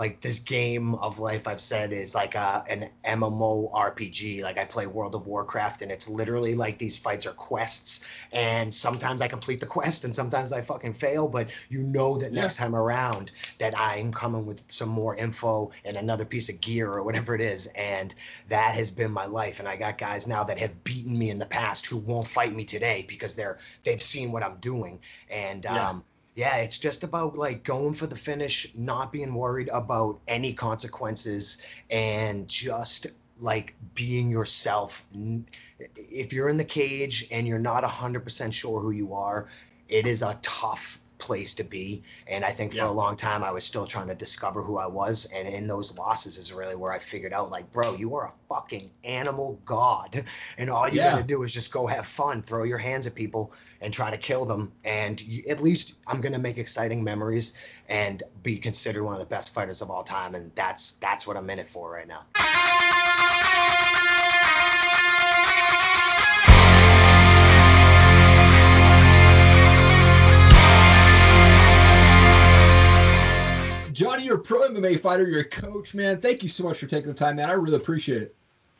like this game of life I've said is like a, an MMO RPG. Like I play World of Warcraft and it's literally like these fights are quests and sometimes I complete the quest and sometimes I fucking fail, but you know that next yeah. time around that I'm coming with some more info and another piece of gear or whatever it is. And that has been my life. And I got guys now that have beaten me in the past who won't fight me today because they're they've seen what I'm doing. And yeah. um yeah, it's just about like going for the finish, not being worried about any consequences, and just like being yourself. If you're in the cage and you're not 100% sure who you are, it is a tough place to be. And I think for yeah. a long time, I was still trying to discover who I was. And in those losses is really where I figured out, like, bro, you are a fucking animal god. And all you yeah. got to do is just go have fun, throw your hands at people and try to kill them. And you, at least I'm going to make exciting memories and be considered one of the best fighters of all time. And that's, that's what I'm in it for right now. Johnny, you're a pro MMA fighter. You're a coach, man. Thank you so much for taking the time, man. I really appreciate it.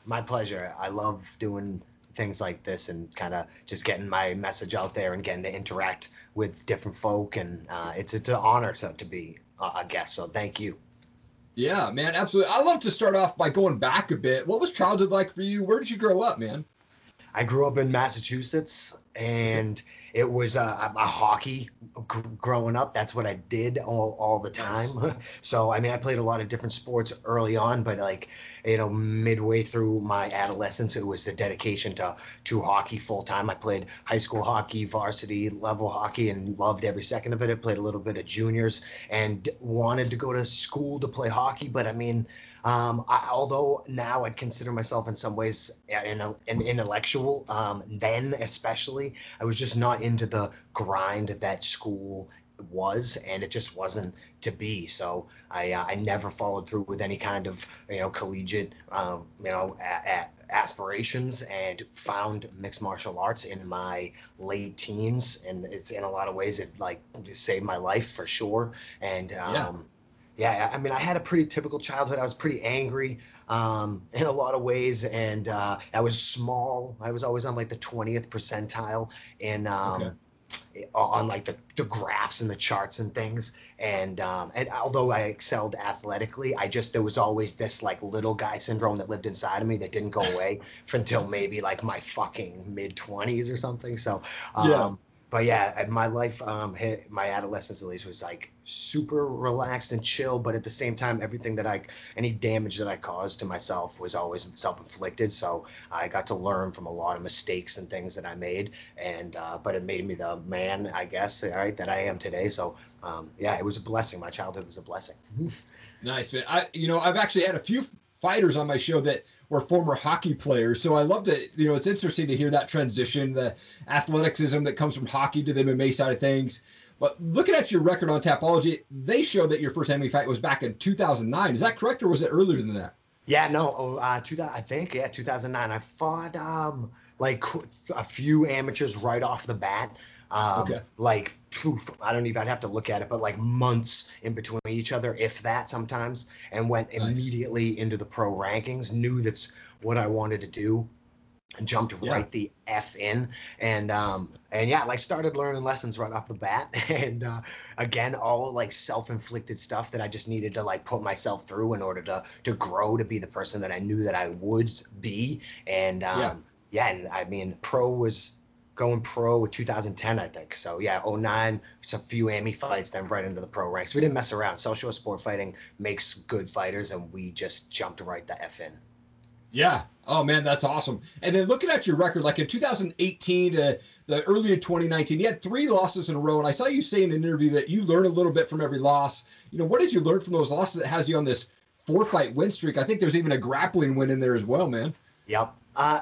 My pleasure. I love doing things like this and kind of just getting my message out there and getting to interact with different folk. And uh, it's it's an honor to, to be a guest. So thank you. Yeah, man, absolutely. I love to start off by going back a bit. What was childhood like for you? Where did you grow up, man? I grew up in Massachusetts, and it was uh, a, a hockey g- growing up. That's what I did all, all the time. Nice. so I mean, I played a lot of different sports early on, but like you know, midway through my adolescence, it was the dedication to to hockey full time. I played high school hockey, varsity level hockey, and loved every second of it. I played a little bit of juniors and wanted to go to school to play hockey, but I mean. Um, I, although now I'd consider myself in some ways an, an intellectual, um, then especially, I was just not into the grind that school was, and it just wasn't to be. So I, uh, I never followed through with any kind of you know collegiate um, you know a, a aspirations and found mixed martial arts in my late teens, and it's in a lot of ways it like saved my life for sure. And um, yeah I mean, I had a pretty typical childhood. I was pretty angry um, in a lot of ways, and uh, I was small. I was always on like the twentieth percentile in um, okay. on like the, the graphs and the charts and things. And um, and although I excelled athletically, I just there was always this like little guy syndrome that lived inside of me that didn't go away for until maybe like my fucking mid twenties or something. So um, yeah but yeah, my life, um, my adolescence at least was like super relaxed and chill. But at the same time, everything that I, any damage that I caused to myself was always self-inflicted. So I got to learn from a lot of mistakes and things that I made, and uh, but it made me the man, I guess, all right, that I am today. So um, yeah, it was a blessing. My childhood was a blessing. nice, man. I, you know, I've actually had a few fighters on my show that were former hockey players. So I love to, you know, it's interesting to hear that transition, the athleticism that comes from hockey to the MMA side of things. But looking at your record on Tapology, they show that your first MMA fight was back in 2009. Is that correct, or was it earlier than that? Yeah, no, uh, 2000, I think, yeah, 2009. I fought um, like a few amateurs right off the bat. Um, okay. Like, poof, I don't even, I'd have to look at it, but like months in between each other, if that sometimes, and went nice. immediately into the pro rankings, knew that's what I wanted to do. And jumped yeah. right the f in, and um, and yeah, like started learning lessons right off the bat, and uh, again, all like self-inflicted stuff that I just needed to like put myself through in order to to grow to be the person that I knew that I would be, and um, yeah. yeah, and I mean, pro was going pro 2010, I think. So yeah, 09, a few AMI fights, then right into the pro ranks. We didn't mess around. South Shore Sport Fighting makes good fighters, and we just jumped right the F in. Yeah. Oh man, that's awesome. And then looking at your record, like in 2018 to the early of 2019, you had three losses in a row. And I saw you say in an interview that you learn a little bit from every loss. You know, what did you learn from those losses that has you on this four fight win streak? I think there's even a grappling win in there as well, man. Yep. Uh,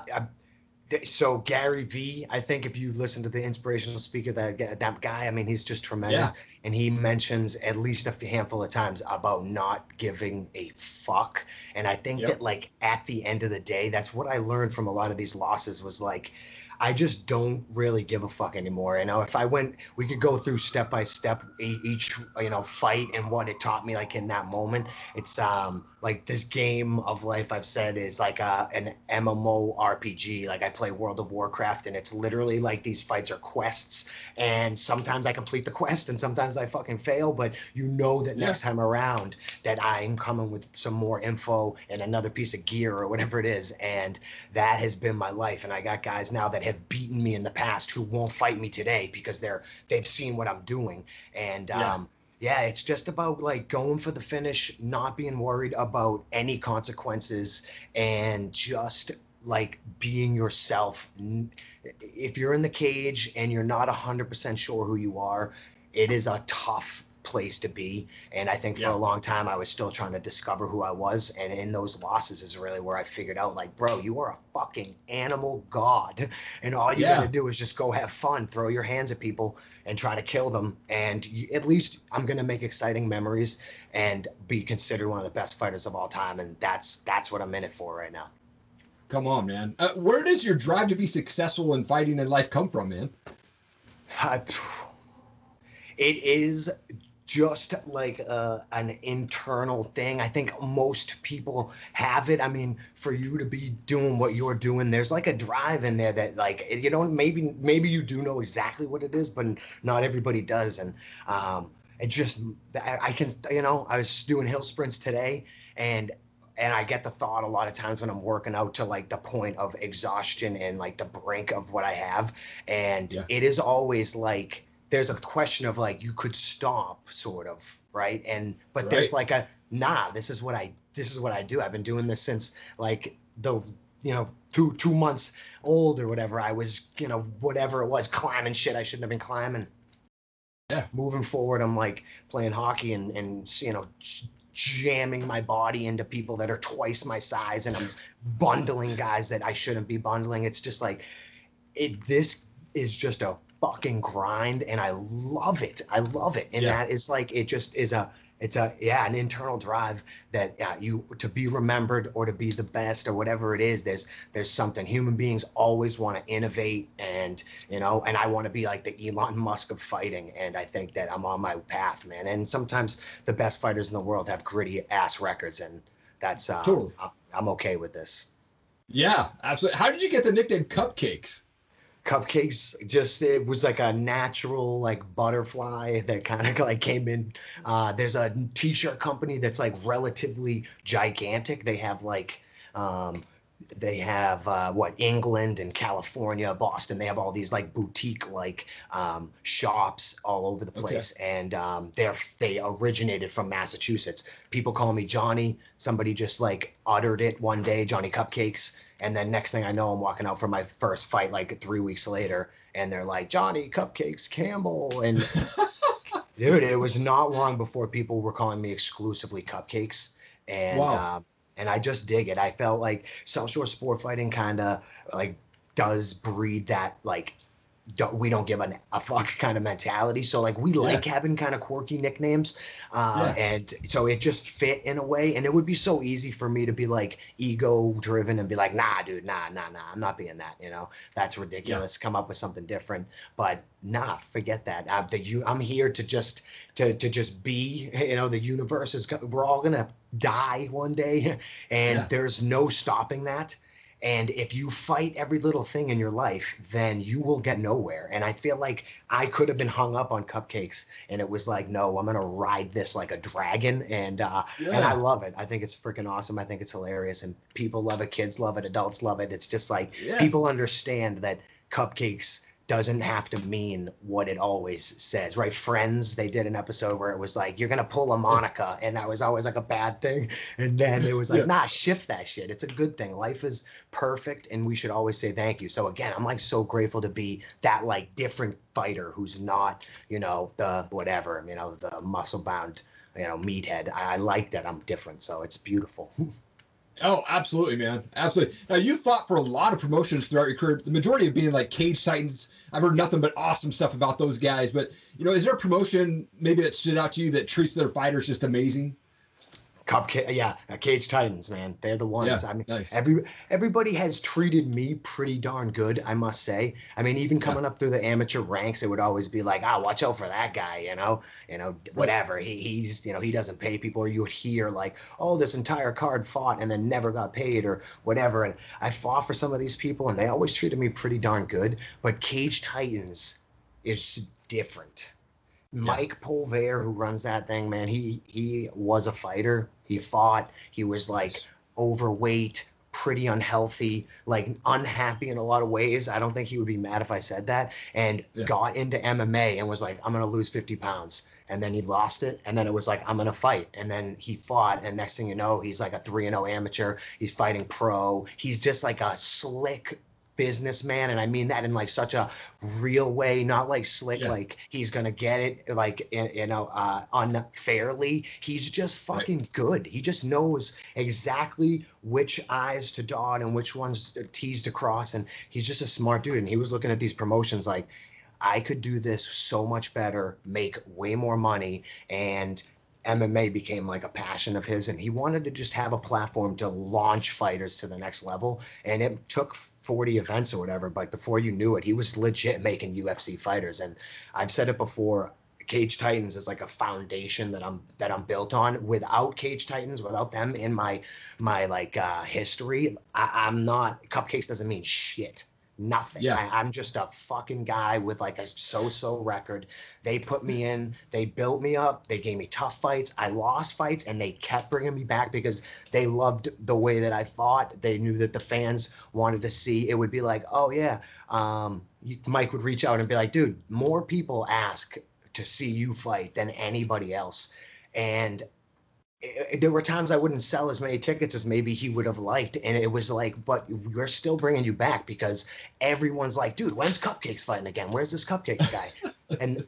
so Gary V, I think if you listen to the inspirational speaker, that that guy, I mean, he's just tremendous, yeah. and he mentions at least a handful of times about not giving a fuck. And I think yep. that like at the end of the day, that's what I learned from a lot of these losses was like, I just don't really give a fuck anymore. You know, if I went, we could go through step by step each, you know, fight and what it taught me. Like in that moment, it's um like this game of life. I've said is like a an MMO RPG. Like I play World of Warcraft, and it's literally like these fights are quests, and sometimes I complete the quest, and sometimes I fucking fail. But you know that next yeah. time around that I'm coming with some more info and another piece of gear or whatever it is, and that has been my life. And I got guys now that have beaten me in the past who won't fight me today because they're they've seen what I'm doing. And yeah. um, yeah, it's just about like going for the finish, not being worried about any consequences, and just like being yourself. If you're in the cage and you're not 100% sure who you are, it is a tough place to be. And I think for yeah. a long time, I was still trying to discover who I was. And in those losses is really where I figured out, like, bro, you are a fucking animal god. And all you yeah. got to do is just go have fun, throw your hands at people and try to kill them. And you, at least I'm to make exciting memories and be considered one of the best fighters of all time. And that's, that's what I'm in it for right now. Come on, man. Uh, where does your drive to be successful in fighting in life come from, man? it is just like uh, an internal thing. I think most people have it. I mean, for you to be doing what you're doing, there's like a drive in there that, like, you know, maybe maybe you do know exactly what it is, but not everybody does. And um, it just, I can, you know, I was doing hill sprints today, and and I get the thought a lot of times when I'm working out to like the point of exhaustion and like the brink of what I have, and yeah. it is always like there's a question of like you could stop sort of right? And but right. there's like a nah this is what i this is what i do. I've been doing this since like the you know two two months old or whatever. I was you know whatever it was climbing shit i shouldn't have been climbing. Yeah. Moving forward i'm like playing hockey and and you know jamming my body into people that are twice my size and i'm bundling guys that i shouldn't be bundling. It's just like it this is just a fucking grind and I love it. I love it. And yeah. that is like it just is a it's a yeah an internal drive that yeah, you to be remembered or to be the best or whatever it is there's there's something human beings always want to innovate and you know and i want to be like the elon musk of fighting and i think that i'm on my path man and sometimes the best fighters in the world have gritty ass records and that's uh, totally. I'm, I'm okay with this yeah absolutely how did you get the nickname cupcakes cupcakes just it was like a natural like butterfly that kind of like came in uh, there's a t-shirt company that's like relatively gigantic they have like um, they have uh, what England and California, Boston. They have all these like boutique like um, shops all over the place, okay. and um, they're they originated from Massachusetts. People call me Johnny. Somebody just like uttered it one day, Johnny Cupcakes, and then next thing I know, I'm walking out for my first fight like three weeks later, and they're like Johnny Cupcakes Campbell, and dude, it was not long before people were calling me exclusively Cupcakes, and. Wow. Um, and I just dig it. I felt like South Shore Sport Fighting kind of like does breed that like don't, we don't give a, a fuck kind of mentality. So like we yeah. like having kind of quirky nicknames, uh, yeah. and so it just fit in a way. And it would be so easy for me to be like ego driven and be like, nah, dude, nah, nah, nah, I'm not being that. You know, that's ridiculous. Yeah. Come up with something different. But nah, forget that. I'm, the, I'm here to just to to just be. You know, the universe is. We're all gonna die one day, and there's no stopping that. And if you fight every little thing in your life, then you will get nowhere. And I feel like I could have been hung up on cupcakes, and it was like, no, I'm gonna ride this like a dragon, and uh, yeah. and I love it. I think it's freaking awesome. I think it's hilarious, and people love it. Kids love it. Adults love it. It's just like yeah. people understand that cupcakes doesn't have to mean what it always says, right? Friends, they did an episode where it was like, you're going to pull a Monica, and that was always like a bad thing. And then it was like, yeah. nah, shift that shit. It's a good thing. Life is perfect, and we should always say thank you. So again, I'm like so grateful to be that like different fighter who's not, you know, the whatever, you know, the muscle bound, you know, meathead. I, I like that I'm different. So it's beautiful. Oh, absolutely, man. Absolutely. Now, you fought for a lot of promotions throughout your career, the majority of being like Cage Titans. I've heard nothing but awesome stuff about those guys. But, you know, is there a promotion maybe that stood out to you that treats their fighters just amazing? Cupcake, yeah, uh, Cage Titans, man, they're the ones. Yeah, I mean, nice. every everybody has treated me pretty darn good, I must say. I mean, even coming up through the amateur ranks, it would always be like, ah, watch out for that guy, you know, you know, whatever. He, he's, you know, he doesn't pay people, or you would hear like, oh, this entire card fought and then never got paid, or whatever. And I fought for some of these people, and they always treated me pretty darn good. But Cage Titans is different. Mike Pulver, who runs that thing, man, he he was a fighter. He fought. He was like overweight, pretty unhealthy, like unhappy in a lot of ways. I don't think he would be mad if I said that. And Yeah. got into MMA and was like, I'm gonna lose 50 pounds. And then he lost it. And then it was like, I'm gonna fight. And then he fought. And next thing you know, he's like a 3 and 0 amateur. He's fighting pro. He's just like a slick businessman and i mean that in like such a real way not like slick Yeah. like he's gonna get it like in- you know uh unfairly he's just Right. fucking good he just knows exactly which eyes to dot and which ones to t's to cross and he's just a smart dude and he was looking at these promotions like i could do this so much better make way more money and MMA became like a passion of his, and he wanted to just have a platform to launch fighters to the next level. And it took 40 events or whatever, but before you knew it, he was legit making UFC fighters. And I've said it before. Cage Titans is like a foundation that I'm that I'm built on. Without Cage Titans, without them in my my like uh, history, I, I'm not. Cupcakes doesn't mean shit. Nothing. Yeah. I, I'm just a fucking guy with like a so-so record. They put me in. They built me up. They gave me tough fights. I lost fights, and they kept bringing me back because they loved the way that I fought. They knew that the fans wanted to see. It would be like, oh yeah, um, Mike would reach out and be like, dude, more people ask to see you fight than anybody else, and i- i- there were times I wouldn't sell as many tickets as maybe he would have liked, and it was like, but we're still bringing you back because everyone's like, dude, when's Cupcakes fighting again? Where's this Cupcakes guy? and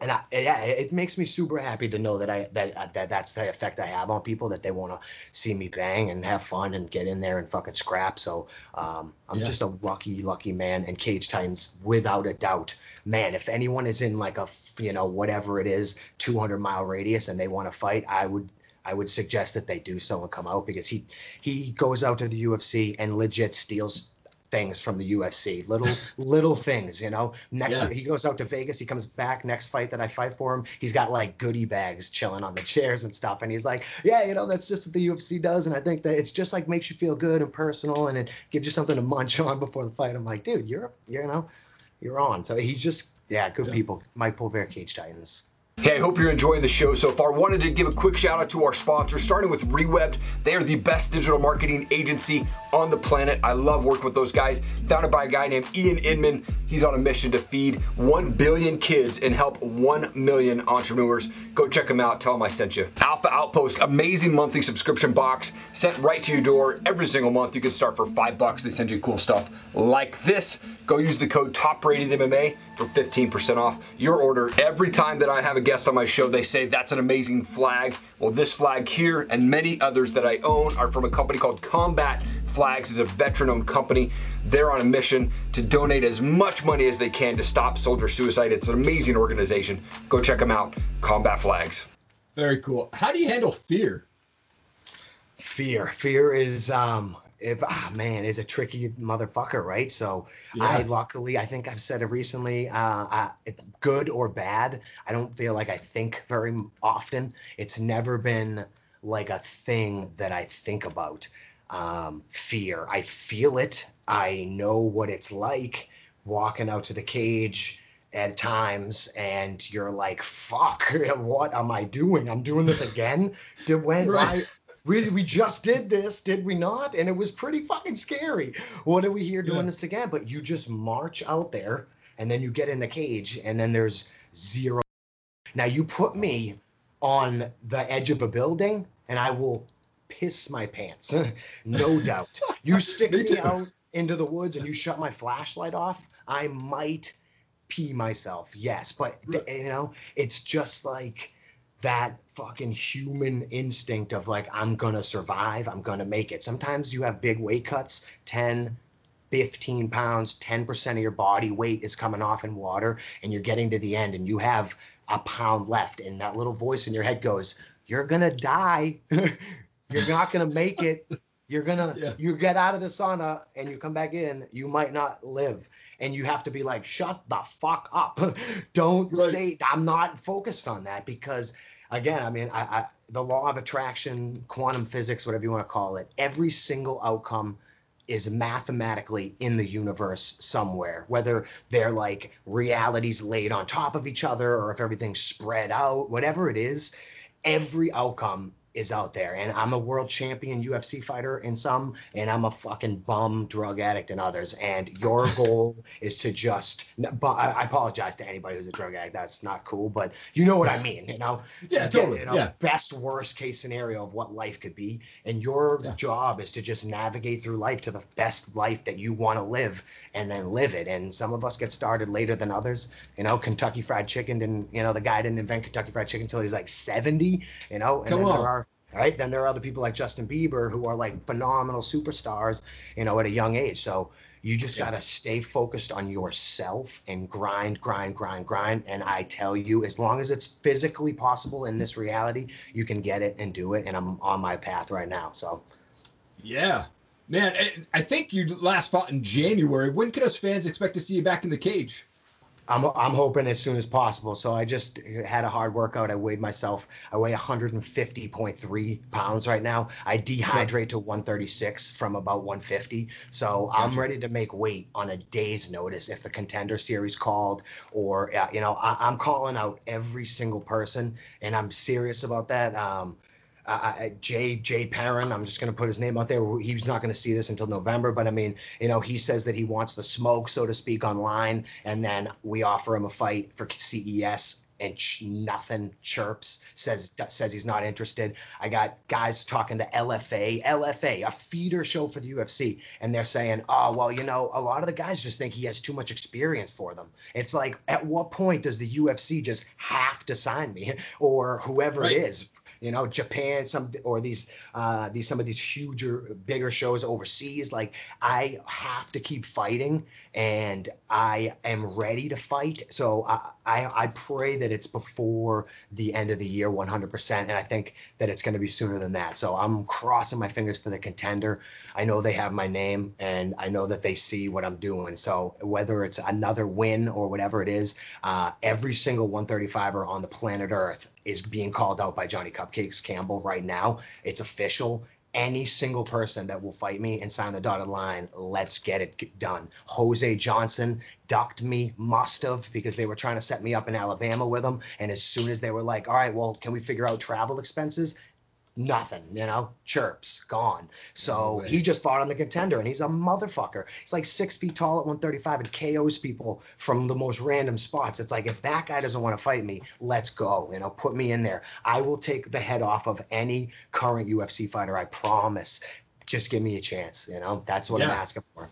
and I, yeah, it makes me super happy to know that I that uh, that that's the effect I have on people that they want to see me bang and have fun and get in there and fucking scrap. So um, I'm Yeah. just a lucky, lucky man. And Cage Titans, without a doubt, man. If anyone is in like a you know whatever it is, 200 mile radius, and they want to fight, I would I would suggest that they do so and come out because he he goes out to the UFC and legit steals things from the UFC, little little things, you know. Next, Yeah. he goes out to Vegas. He comes back. Next fight that I fight for him, he's got like goodie bags chilling on the chairs and stuff. And he's like, "Yeah, you know, that's just what the UFC does." And I think that it's just like makes you feel good and personal, and it gives you something to munch on before the fight. I'm like, dude, you're you know, you're on. So he's just yeah, good Yeah. people. Mike Pulver, Cage Titans. Hey, I hope you're enjoying the show so far. Wanted to give a quick shout out to our sponsors, starting with Rewebbed. They are the best digital marketing agency on the planet. I love working with those guys. Founded by a guy named Ian Inman. He's on a mission to feed 1 billion kids and help 1 million entrepreneurs. Go check them out. Tell them I sent you. Alpha Outpost, amazing monthly subscription box sent right to your door every single month. You can start for five bucks. They send you cool stuff like this. Go use the code TOPRATEDMMA for 15% off your order. Every time that I have a guest on my show, they say that's an amazing flag. Well, this flag here and many others that I own are from a company called Combat Flags. It's a veteran-owned company. They're on a mission to donate as much money as they can to stop soldier suicide. It's an amazing organization. Go check them out. Combat Flags. Very cool. How do you handle fear? Fear. Fear is um if ah man is a tricky motherfucker, right? So I luckily I think I've said it recently, uh I, good or bad, I don't feel like I think very often. It's never been like a thing that I think about. Um fear. I feel it. I know what it's like walking out to the cage at times and you're like fuck what am i doing i'm doing this again did when Right. We, we just did this, did we not? And it was pretty fucking scary. What are we here doing Yeah. this again? But you just march out there and then you get in the cage and then there's zero. Now you put me on the edge of a building and I will piss my pants. no doubt. You stick Me me, out into the woods and you shut my flashlight off, I might pee myself. Yes, but you know, it's just like that fucking human instinct of like i'm gonna survive i'm gonna make it sometimes you have big weight cuts 10 15 pounds 10% of your body weight is coming off in water and you're getting to the end and you have a pound left and that little voice in your head goes you're gonna die. you're not gonna make it. You're gonna Yeah. you get out of the sauna and you come back in, you might not live. And you have to be like, shut the fuck up. Don't Right. say I'm not focused on that because again, I mean, I, I the law of attraction, quantum physics, whatever you want to call it, every single outcome is mathematically in the universe somewhere, whether they're like realities laid on top of each other or if everything's spread out, whatever it is, every outcome is out there. And I'm a world champion UFC fighter in some, and I'm a fucking bum drug addict in others. And your goal is to just, but I apologize to anybody who's a drug addict. That's not cool, but you know what I mean, you know? Yeah, totally. you know, Yeah. Best worst case scenario of what life could be. And your Yeah. job is to just navigate through life to the best life that you want to live and then live it. And some of us get started later than others. You know, Kentucky Fried Chicken didn't, you know, the guy didn't invent Kentucky Fried Chicken until he was like 70, you know? And Come then on. there are right? Then there are other people like Justin Bieber who are like phenomenal superstars, you know, at a young age. So you just Yeah. got to stay focused on yourself and grind, grind, grind, grind. And I tell you, as long as it's physically possible in this reality, you can get it and do it. And I'm on my path right now. So Yeah. Man, I- I think you last fought in January. When could us fans expect to see you back in the cage? I'm, I'm hoping as soon as possible. So I just had a hard workout. I weighed myself. I weigh 150.3 pounds right now. I dehydrate to 136 from about 150. So I'm ready to make weight on a day's notice if the contender series called, or uh, you know, I, I'm calling out every single person, and I'm serious about that. Um, I, Jay Jay Perrin, I'm just going to put his name out there. He's not going to see this until November, but I mean, you know, he says that he wants the smoke, so to speak, online, and then we offer him a fight for CES, and ch- nothing chirps. Says says he's not interested. I got guys talking to LFA, LFA, a feeder show for the UFC, and they're saying, oh well, you know, a lot of the guys just think he has too much experience for them. It's like, at what point does the UFC just have to sign me, or whoever Right. it is? You know japan some or these uh these some of these huger bigger shows overseas like i have to keep fighting and i am ready to fight. So i i, I pray that it's before the end of the year 100% and i think that it's going to be sooner than that. So i'm crossing my fingers for the contender i know they have my name and i know that they see what i'm doing so whether it's another win or whatever it is uh, every single 135er on the planet Earth is being called out by Johnny Cupcakes Campbell right now. It's official. Any single person that will fight me and sign the dotted line, let's get it done. Jose Johnson ducked me, must have, because they were trying to set me up in Alabama with him. And as soon as they were like, all right, well, can we figure out travel expenses? Nothing, you know, chirps, gone. So way. he just fought on the contender and he's a motherfucker. He's like six feet tall at 135 and KOs people from the most random spots. It's like, if that guy doesn't want to fight me, let's go. You know, put me in there. I will take the head off of any current UFC fighter. I promise. Just give me a chance. You know, that's what I'm asking for.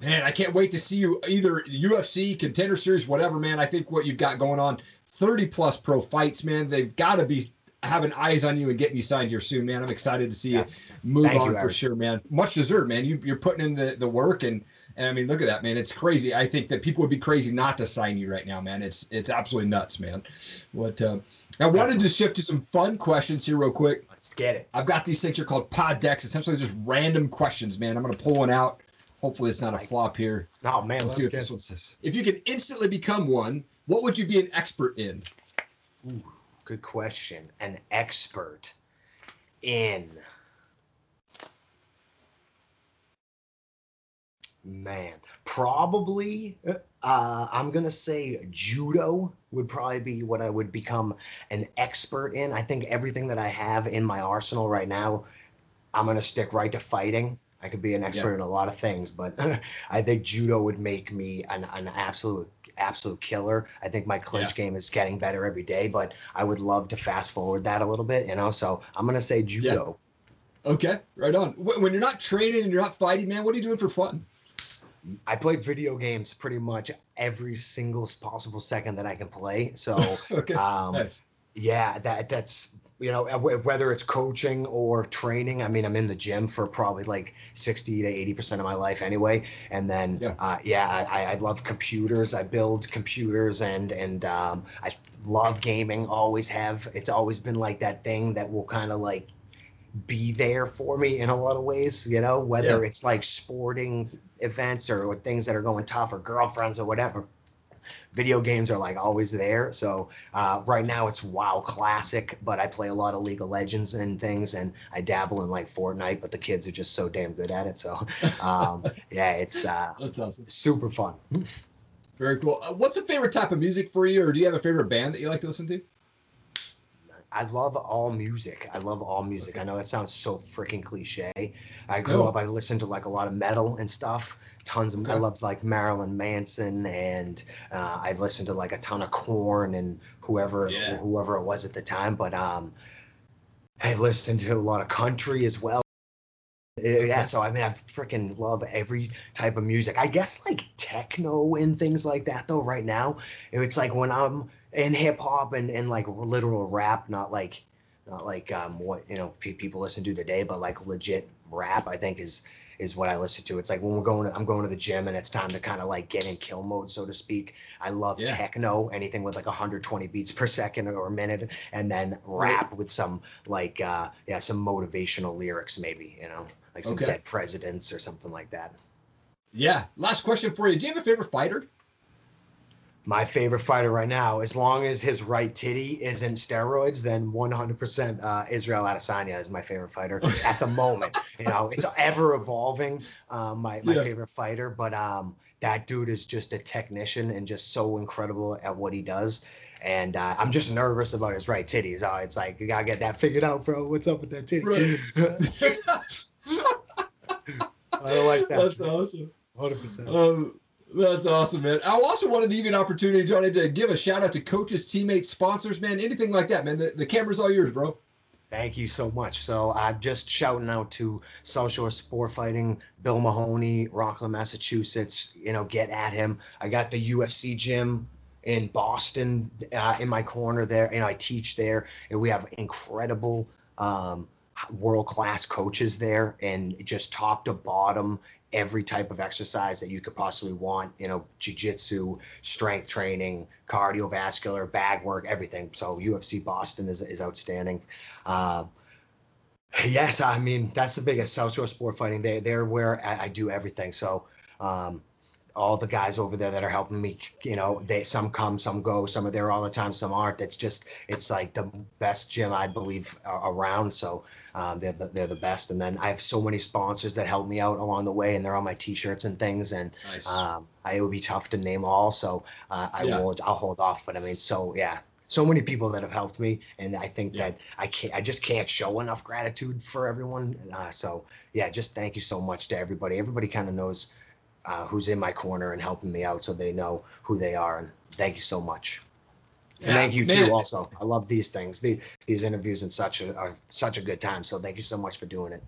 Man, I can't wait to see you either UFC, contender series, whatever, man. I think what you've got going on, 30 plus pro fights, man. They've got to be having eyes on you and getting you signed here soon, man. I'm excited to see Yeah. you move Thank on you, for sure, man. Much deserved, man. You, you're putting in the, the work and, and I mean, look at that, man. It's crazy. I think that people would be crazy not to sign you right now, man. It's it's absolutely nuts, man. What um, I wanted to shift to some fun questions here real quick. Let's get it. I've got these things here called pod decks, essentially just random questions, man. I'm gonna pull one out. Hopefully it's not a flop here. Oh, man. Let's Let's see what this one says. If you could instantly become one, what would you be an expert in? Ooh, good question. An expert in. Man, probably. Uh, I'm gonna say judo would probably be what I would become an expert in. I think everything that I have in my arsenal right now, I'm gonna stick right to fighting. I could be an expert in a lot of things, but I think judo would make me an, an absolute absolute killer. I think my clinch game is getting better every day, but I would love to fast forward that a little bit, you know. So I'm gonna say judo. Okay, right on. When you're not training and you're not fighting, man, what are you doing for fun? I play video games pretty much every single possible second that I can play. So Okay, um, nice. Yeah, that that's you know whether it's coaching or training. I mean, I'm in the gym for probably like 60 to 80 percent of my life anyway. And then Yeah. uh, yeah, I, I- I love computers. I build computers and and um, I love gaming, always have. It's always been like that thing that will kind of like be there for me in a lot of ways, you know, whether Yeah. it's like sporting events or, or things that are going tough or girlfriends or whatever. Video games are like always there. So uh, right now it's WoW Classic, but I play a lot of League of Legends and things, and I dabble in like Fortnite. But the kids are just so damn good at it. So um, yeah, it's uh, awesome. super fun. Very cool. Uh, what's a favorite type of music for you, or do you have a favorite band that you like to listen to? I love all music. I love all music. I know that sounds so freaking cliche. I grew up. I listened to like a lot of metal and stuff. Tons of. I Okay. loved like Marilyn Manson, and uh, I listened to like a ton of Korn and whoever Yeah. whoever it was at the time. But um, I listened to a lot of country as well. Uh, Yeah, so I mean, I freaking love every type of music. I guess like techno and things like that, though. Right now, it's like when I'm in hip hop and, and like literal rap, not like not like um what you know pe- people listen to today, but like legit rap. I think is is what I listen to. It's like when we're going, to, I'm going to the gym and it's time to kind of like get in kill mode, so to speak. I love Yeah. techno, anything with like 120 beats per second or a minute, and then Right. rap with some like uh yeah some motivational lyrics maybe you know like some Okay. dead presidents or something like that. Yeah. Last question for you. Do you have a favorite fighter? My favorite fighter right now, as long as his right titty isn't steroids, then 100% uh, Israel Adesanya is my favorite fighter at the moment. You know, it's ever evolving. Um, my my Yeah. favorite fighter, but um, that dude is just a technician and just so incredible at what he does. And uh, I'm just nervous about his right titties. Oh, it's like you gotta get that figured out, bro. What's up with that titty? Right. I don't like that. That's awesome. 100%. Um, that's awesome, man. I also wanted to give you an opportunity, Johnny, to give a shout out to coaches, teammates, sponsors, man, anything like that, man. The, the camera's all yours, bro. Thank you so much. So I'm just shouting out to South Shore Sport Fighting, Bill Mahoney, Rockland, Massachusetts. You know, get at him. I got the UFC gym in Boston uh, in my corner there, and I teach there, and we have incredible um, world class coaches there, and just top to bottom. Every type of exercise that you could possibly want, you know, jujitsu, strength training, cardiovascular, bag work, everything. So UFC Boston is, is outstanding. Uh, yes, I mean that's the biggest South Shore Sport Fighting. They they're where I, I do everything. So um, all the guys over there that are helping me, you know, they some come, some go, some are there all the time, some aren't. It's just it's like the best gym I believe around. So um, they're the, they're the best. And then I have so many sponsors that help me out along the way, and they're on my T-shirts and things. And Nice. um, I, it would be tough to name all, so uh, I Yeah. will. I'll hold off. But I mean, so yeah, so many people that have helped me, and I think Yeah. that I can't. I just can't show enough gratitude for everyone. Uh, so yeah, just thank you so much to everybody. Everybody kind of knows uh, who's in my corner and helping me out, so they know who they are. And thank you so much. And thank you man. too. Also, I love these things. The, these interviews and such a, are such a good time. So thank you so much for doing it.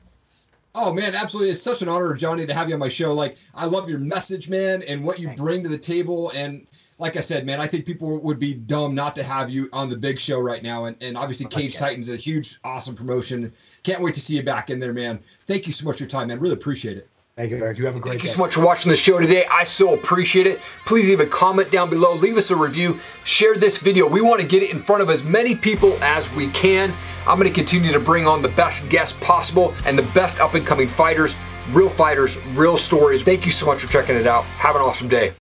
Oh man, absolutely! It's such an honor, Johnny, to have you on my show. Like, I love your message, man, and what you bring to the table. And like I said, man, I think people would be dumb not to have you on the big show right now. And, and obviously, Let's Cage. Titans is a huge, awesome promotion. Can't wait to see you back in there, man. Thank you so much for your time, man. Really appreciate it. Thank you, Eric. You have a great Thank you so much for watching the show today. I so appreciate it. Please leave a comment down below, leave us a review, share this video. We want to get it in front of as many people as we can. I'm going to continue to bring on the best guests possible and the best up and coming fighters, real fighters, real stories. Thank you so much for checking it out. Have an awesome day.